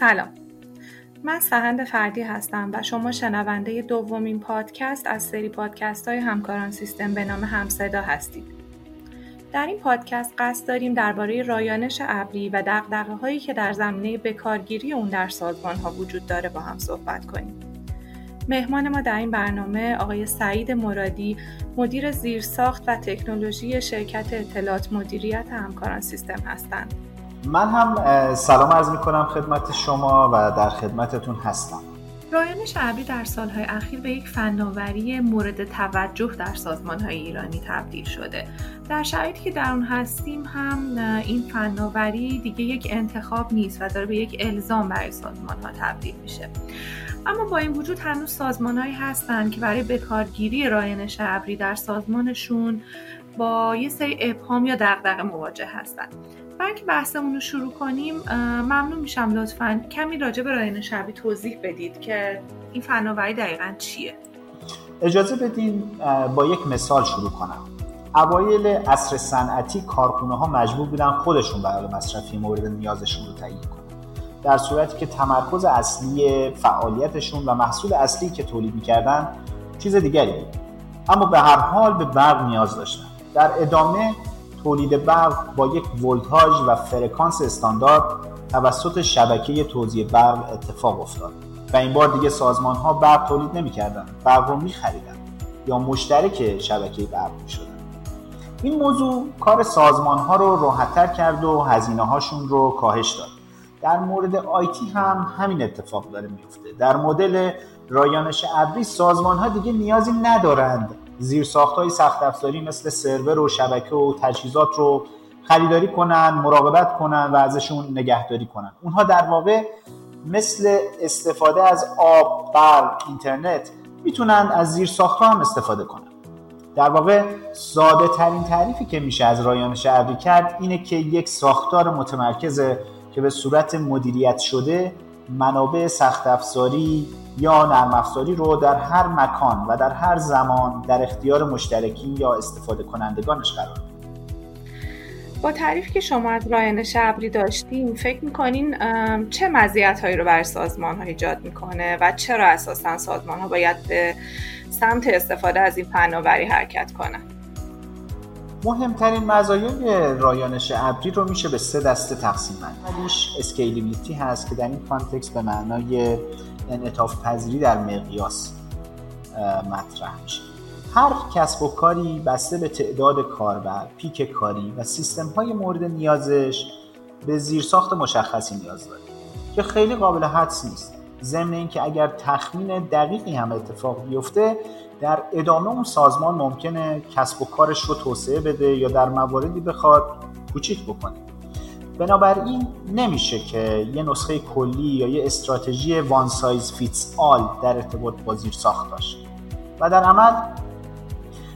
سلام. من سهند فردی هستم و شما شنونده دومین پادکست از سری پادکست های همکاران سیستم به نام همصدا هستید. در این پادکست قصد داریم درباره رایانش ابری و دقدقه هایی که در زمینه بکارگیری اون در سازمان ها وجود داره با هم صحبت کنیم. مهمان ما در این برنامه آقای سعید مرادی مدیر زیرساخت و تکنولوژی شرکت اطلاعات مدیریت همکاران سیستم هستند. من هم سلام عرض می کنم خدمت شما و در خدمتتون هستم. رایانش ابری در سالهای اخیر به یک فناوری مورد توجه در سازمانهای ایرانی تبدیل شده. در شرایطی که در اون هستیم هم این فناوری دیگه یک انتخاب نیست و داره به یک الزام برای سازمانها تبدیل میشه. اما با این وجود هنوز سازمانهایی هستند که برای بکارگیری رایانش ابری در سازمانشون با یه سری ابهام یا دغدغه مواجه هستند برای اینکه بحثمون رو شروع کنیم ممنون میشم لطفا. کمی راجع به راین شبی توضیح بدید که این فناوری دقیقا چیه؟ اجازه بدین با یک مثال شروع کنم. اوایل عصر صنعتی کارخونه ها مجبور بودن خودشون برای مصرفی مورد نیازشون رو تعیین کنن. در صورتی که تمرکز اصلی فعالیتشون و محصول اصلی که تولید می‌کردن چیز دیگری بود. اما به هر حال به برق نیاز داشتن. در ادامه تولید برق با یک ولتاژ و فرکانس استاندارد توسط شبکه توزیع برق اتفاق افتاد. و این بار دیگه سازمان ها برق تولید نمی‌کردن برق رو میخریدن یا مشترک شبکه برق می‌شدن. این موضوع کار سازمان ها رو راحتتر کرد و هزینه هاشون رو کاهش داد. در مورد آیتی هم همین اتفاق داره میفته در مدل رایانش ابری سازمان ها دیگه نیازی ندارند زیر های سخت افزاری مثل سرور و شبکه و تجهیزات رو خریداری کنن مراقبت کنن و ازشون نگهداری کنن. اونها در واقع مثل استفاده از آب، برق، اینترنت می‌تونن از زیر ها هم استفاده کنن. در واقع ساده ترین تعریفی که میشه از رایانش ابری کرد اینه که یک ساختار متمرکز که به صورت مدیریت شده منابع سخت افزاری یا نرم افزاری رو در هر مکان و در هر زمان در اختیار مشترکین یا استفاده کنندگانش قرار با تعریفی که شما از راینش ابری داشتیم فکر می‌کنین چه مزیت هایی رو برای سازمان ها ایجاد می‌کنه و چرا اساسا سازمان ها باید به سمت استفاده از این فناوری حرکت کنن مهمترین مزایای رایانش ابری رو میشه به سه دسته تقسیم بندی. اولیش scalability هست که در این context به معنای انعطاف پذیری در مقیاس مطرح میشه. هر کسب و کاری بسته به تعداد کاربر، peak کاری و سیستم های مورد نیازش به زیرساخت مشخصی نیاز داره که خیلی قابل حدس نیست. ضمن اینکه اگر تخمین دقیقی هم اتفاق بیفته در ادامه اون سازمان ممکنه کسب و کارش رو توسعه بده یا در مواردی بخواد کوچیک بکنه. بنابراین نمیشه که یه نسخه کلی یا یه استراتژی وان سایز فیتس آل در ارتباط با زیر ساخت داشت و در عمل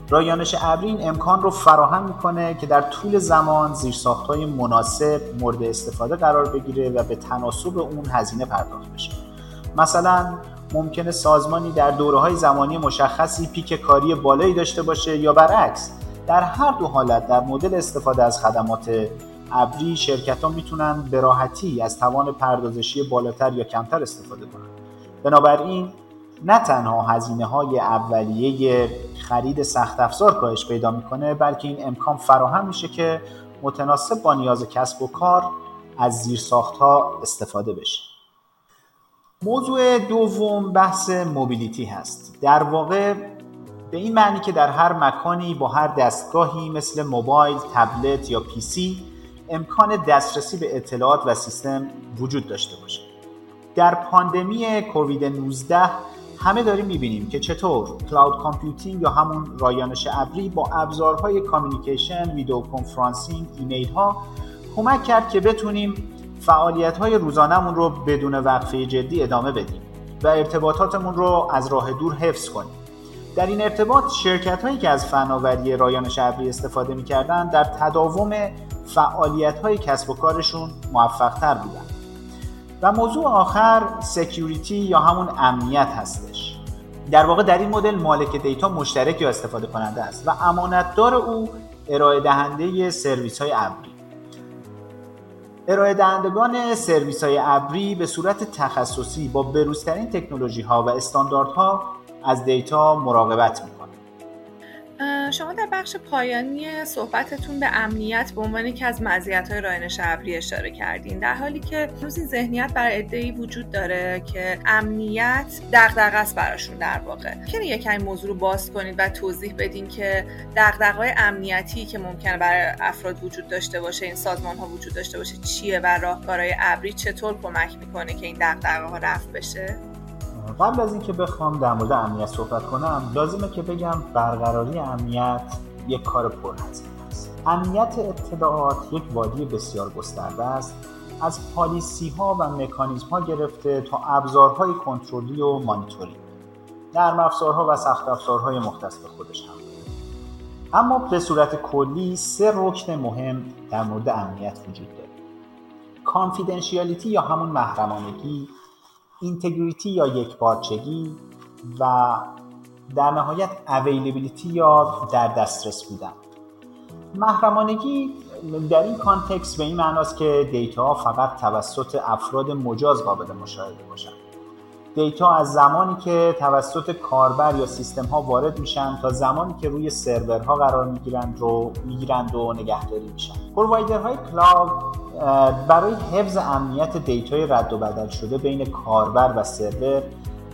رایانش ابری این امکان رو فراهم می‌کنه که در طول زمان زیرساخت های مناسب مورد استفاده قرار بگیره و به تناسب اون هزینه پرداخت بشه. مثلا ممکنه سازمانی در دوره های زمانی مشخصی پیک کاری بالایی داشته باشه یا برعکس در هر دو حالت در مدل استفاده از خدمات ابری شرکت ها می‌تونن به راحتی از توان پردازشی بالاتر یا کمتر استفاده کنن. بنابراین نه تنها هزینه های اولیه خرید سخت افزار کاهش پیدا می‌کنه بلکه این امکان فراهم میشه که متناسب با نیاز کسب و کار از زیرساخت ها استفاده بشه. موضوع دوم بحث mobility هست. در واقع به این معنی که در هر مکانی با هر دستگاهی مثل موبایل، تبلت یا PC امکان دسترسی به اطلاعات و سیستم وجود داشته باشه. در پاندمی کووید 19 همه داریم می‌بینیم که چطور cloud computing یا همون رایانش ابری با ابزارهای communication، video conferencing، ایمیل ها کمک کرد که بتونیم فعالیت های روزانمون رو بدون وقفه جدی ادامه بدیم و ارتباطاتمون رو از راه دور حفظ کنیم. در این ارتباط شرکت هایی که از فناوری رایانش ابری استفاده می‌کردن در تداوم فعالیت های کسب و کارشون موفق تر بودن. و موضوع آخر security یا همون امنیت هستش. در واقع در این مدل مالک data مشترک یا استفاده کننده است و امانتدار او ارائه دهنده سرویس های ابری. ارائه دهندگان سرویس های ابری به صورت تخصصی با بروزترین تکنولوژی ها و استانداردها از دیتا مراقبت می شما در بخش پایانی صحبتتون به امنیت به عنوان یکی از های رایانش ابری اشاره کردین در حالی که روزی این ذهنیت برای عده‌ای وجود داره که امنیت دغدغه است براشون در واقع. ممکنه یک این موضوع رو باز کنید و توضیح بدین که دغدغه‌های امنیتی که ممکنه برای افراد وجود داشته باشه این سازمان ها وجود داشته باشه چیه و راهکارهای ابری چطور کمک می‌کنه که این دغدغه ها رفع بشه؟ قبل از اینکه بخوام در مورد امنیت صحبت کنم لازمه که بگم برقراری امنیت یک کار پرهزینه است. امنیت اطلاعات یک وادی بسیار گسترده است. از پالیسی ها و مکانیزم ها گرفته تا ابزارهای کنترلی و مانیتورینگ. نرم افزارها و سخت افزارهای مختص به خودش هم. اما به صورت کلی سه رکن مهم در مورد امنیت وجود داره. confidentiality یا همون محرمانگی integrity یا یکپارچگی و در نهایت availability یا در دسترس بودن. محرمانگی در این context به این معناست که data فقط توسط افراد مجاز قابل مشاهده باشند. data از زمانی که توسط کاربر یا سیستم ها وارد میشن تا زمانی که روی سرورها قرار می‌گیرند رو می‌گیرند و نگهداری میشن. provider های cloud برای حفظ امنیت data ی رد و بدل شده بین کاربر و سرور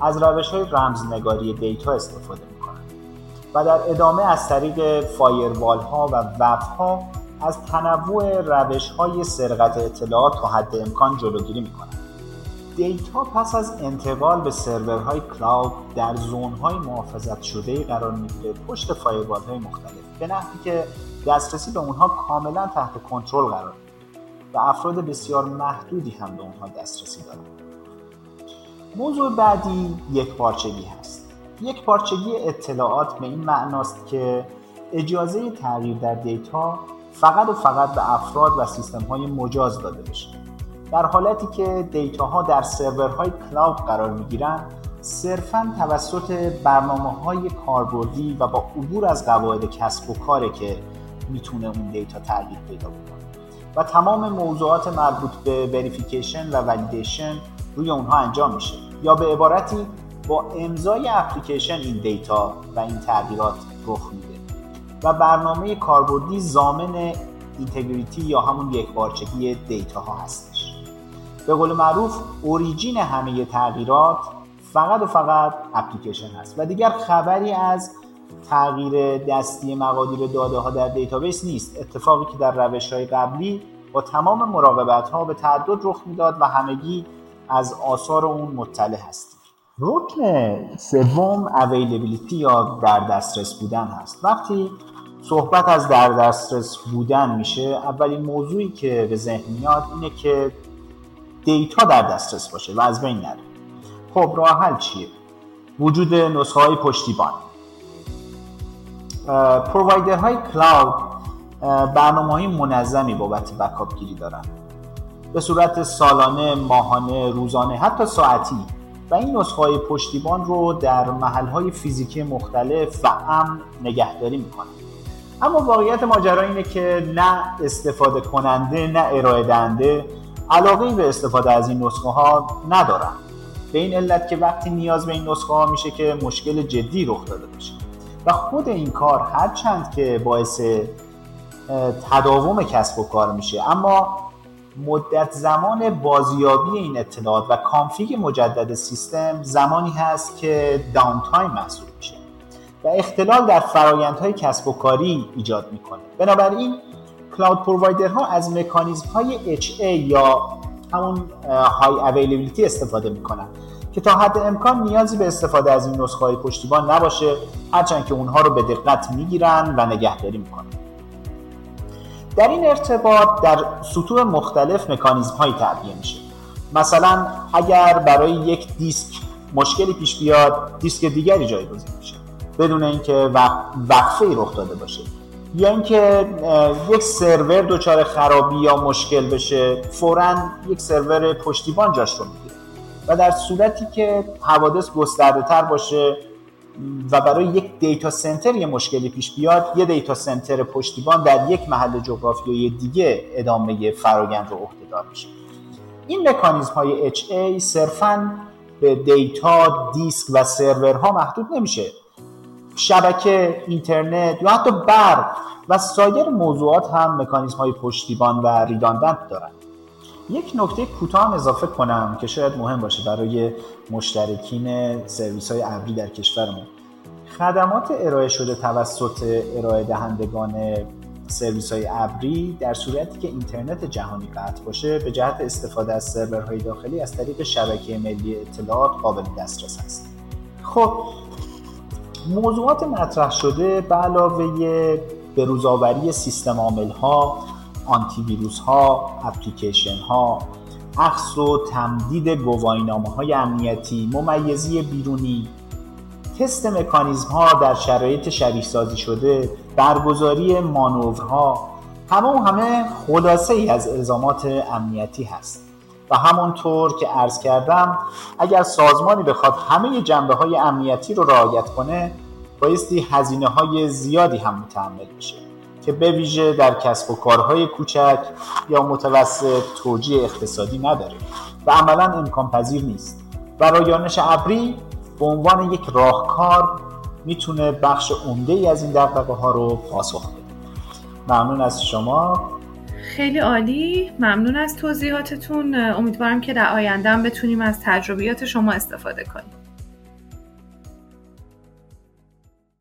از روش های رمزنگاری data استفاده می‌کنند و در ادامه از طریق firewall ها و وب ها از تنوع روش های سرقت اطلاعات تا حد امکان جلوگیری می‌کنند. دیتا پس از انتقال به سرورهای کلاود در زونهای محافظت شده قرار می‌گیره پشت فایروال های مختلف به نحوی که دسترسی به اونها کاملا تحت کنترل قرار می‌گیره. و افراد بسیار محدودی هم به اونها دسترسی دارند موضوع بعدی یک پارچگی هست. یک پارچگی اطلاعات به این معناست که اجازه تغییر در دیتا فقط و فقط به افراد و سیستم های مجاز داده بشه. در حالتی که data ها در سرورهای cloud قرار می‌گیرند صرفا توسط برنامه های کاربردی و با عبور از قواعد کسب و کاره که می‌تونه اون data تغییر پیدا بکنه و تمام موضوعات مربوط به verification و validation روی اونها انجام میشه. یا به عبارتی با امضای اپلیکیشن این data و این تغییرات رخ میده. و برنامه کاربردی ضامن integrity یا همون یکپارچگی data ها هستش. به قول معروف origin همه تغییرات فقط و فقط اپلیکیشن هست. و دیگر خبری از تغییر دستی مقادیر داده ها در database نیست. اتفاقی که در روش های قبلی با تمام مراقبت ها به تعدد رخ می‌داد و همگی از آثار اون مطلع هستیم. رکن سوم availability یا در دسترس بودن هست. وقتی صحبت از در دسترس بودن میشه اولین موضوعی که به ذهن میاد اینه که دیتا در دسترس باشه و از بین نره. خب راه حل چیه؟ وجود نسخه های پشتیبان. های کلاود برنامه های منظمی بابت بکاپ گیری دارن. به صورت سالانه، ماهانه، روزانه، حتی ساعتی. و این نسخه های پشتیبان رو در محل های فیزیکی مختلف و امن نگهداری می‌کنن. اما واقعیت ماجرا اینه که نه استفاده کننده نه ارائه دهنده علاقه به استفاده از این نسخه ها ندارن به این علت که وقتی نیاز به این نسخه ها میشه که مشکل جدی رخ داده باشه و خود این کار هرچند که باعث تداوم کسب و کار میشه اما مدت زمان بازیابی این اطلاعات و config مجدد سیستم زمانی هست که downtime محسوب میشه و اختلال در فرایندهای کسب و کاری ایجاد می‌کنه. بنابراین کلاود ها از مکانیزم های HA یا همون های اویلیبیلیتی استفاده می‌کنن. که تا حد امکان نیازی به استفاده از این نسخه های پشتیبان نباشه هرچند که اونها رو به دقت می‌گیرن و نگهداری می‌کنن. در این ارتباط در سطوح مختلف مکانیزم هایی تعبیه میشه. مثلا اگر برای یک دیسک مشکلی پیش بیاد دیسک دیگری جایگزین میشه. بدون اینکه وقفه ای رخ داده باشه. یا اینکه یک سرور دچار خرابی یا مشکل بشه فورا یک سرور پشتیبان جاش رو می‌گیره. و در صورتی که حوادث گسترده تر باشه و برای یک دیتا سنتر یه مشکلی پیش بیاد یه دیتا سنتر پشتیبان در یک محل جغرافیایی دیگه ادامه فرایند رو عهدهدار میشه. این مکانیزم های HA صرفا به دیتا دیسک و سرورها محدود نمیشه. شبکه اینترنت یا حتی برق و سایر موضوعات هم مکانیزم های پشتیبان و ریداندنت دارند یک نکته کوتاه هم اضافه کنم که شاید مهم باشه برای مشترکین سرویس های ابری در کشورمون. خدمات ارائه شده توسط ارائه دهندگان سرویس های ابری در صورتی که اینترنت جهانی قطع باشه به جهت استفاده از سرورهای داخلی از طریق شبکه ملی اطلاعات قابل دسترس هست خب موضوعات مطرح شده به علاوه روزآوری سیستم عامل ها آنتی ویروس ها اپلیکیشن ها اخص و تمدید گواهینامه های امنیتی ممیزی بیرونی تست مکانیزم ها در شرایط شبیه سازی شده برگزاری مانورها همه و همه خلاصه ای از الزامات امنیتی هست. و همونطور که عرض کردم اگر سازمانی بخواد همه جنبه های امنیتی رو رعایت کنه بایستی هزینه های زیادی هم متحمل بشه. که به ویژه در کسب و کارهای کوچک یا متوسط توجیه اقتصادی نداره و عملا امکان پذیر نیست. و رایانش ابری به عنوان یک راهکار می‌تونه بخش عمده ای از این دقدقه ها رو پاسخ بده. ممنون از شما. خیلی عالی. ممنون از توضیحاتتون. امیدوارم که در آینده بتونیم از تجربیات شما استفاده کنیم.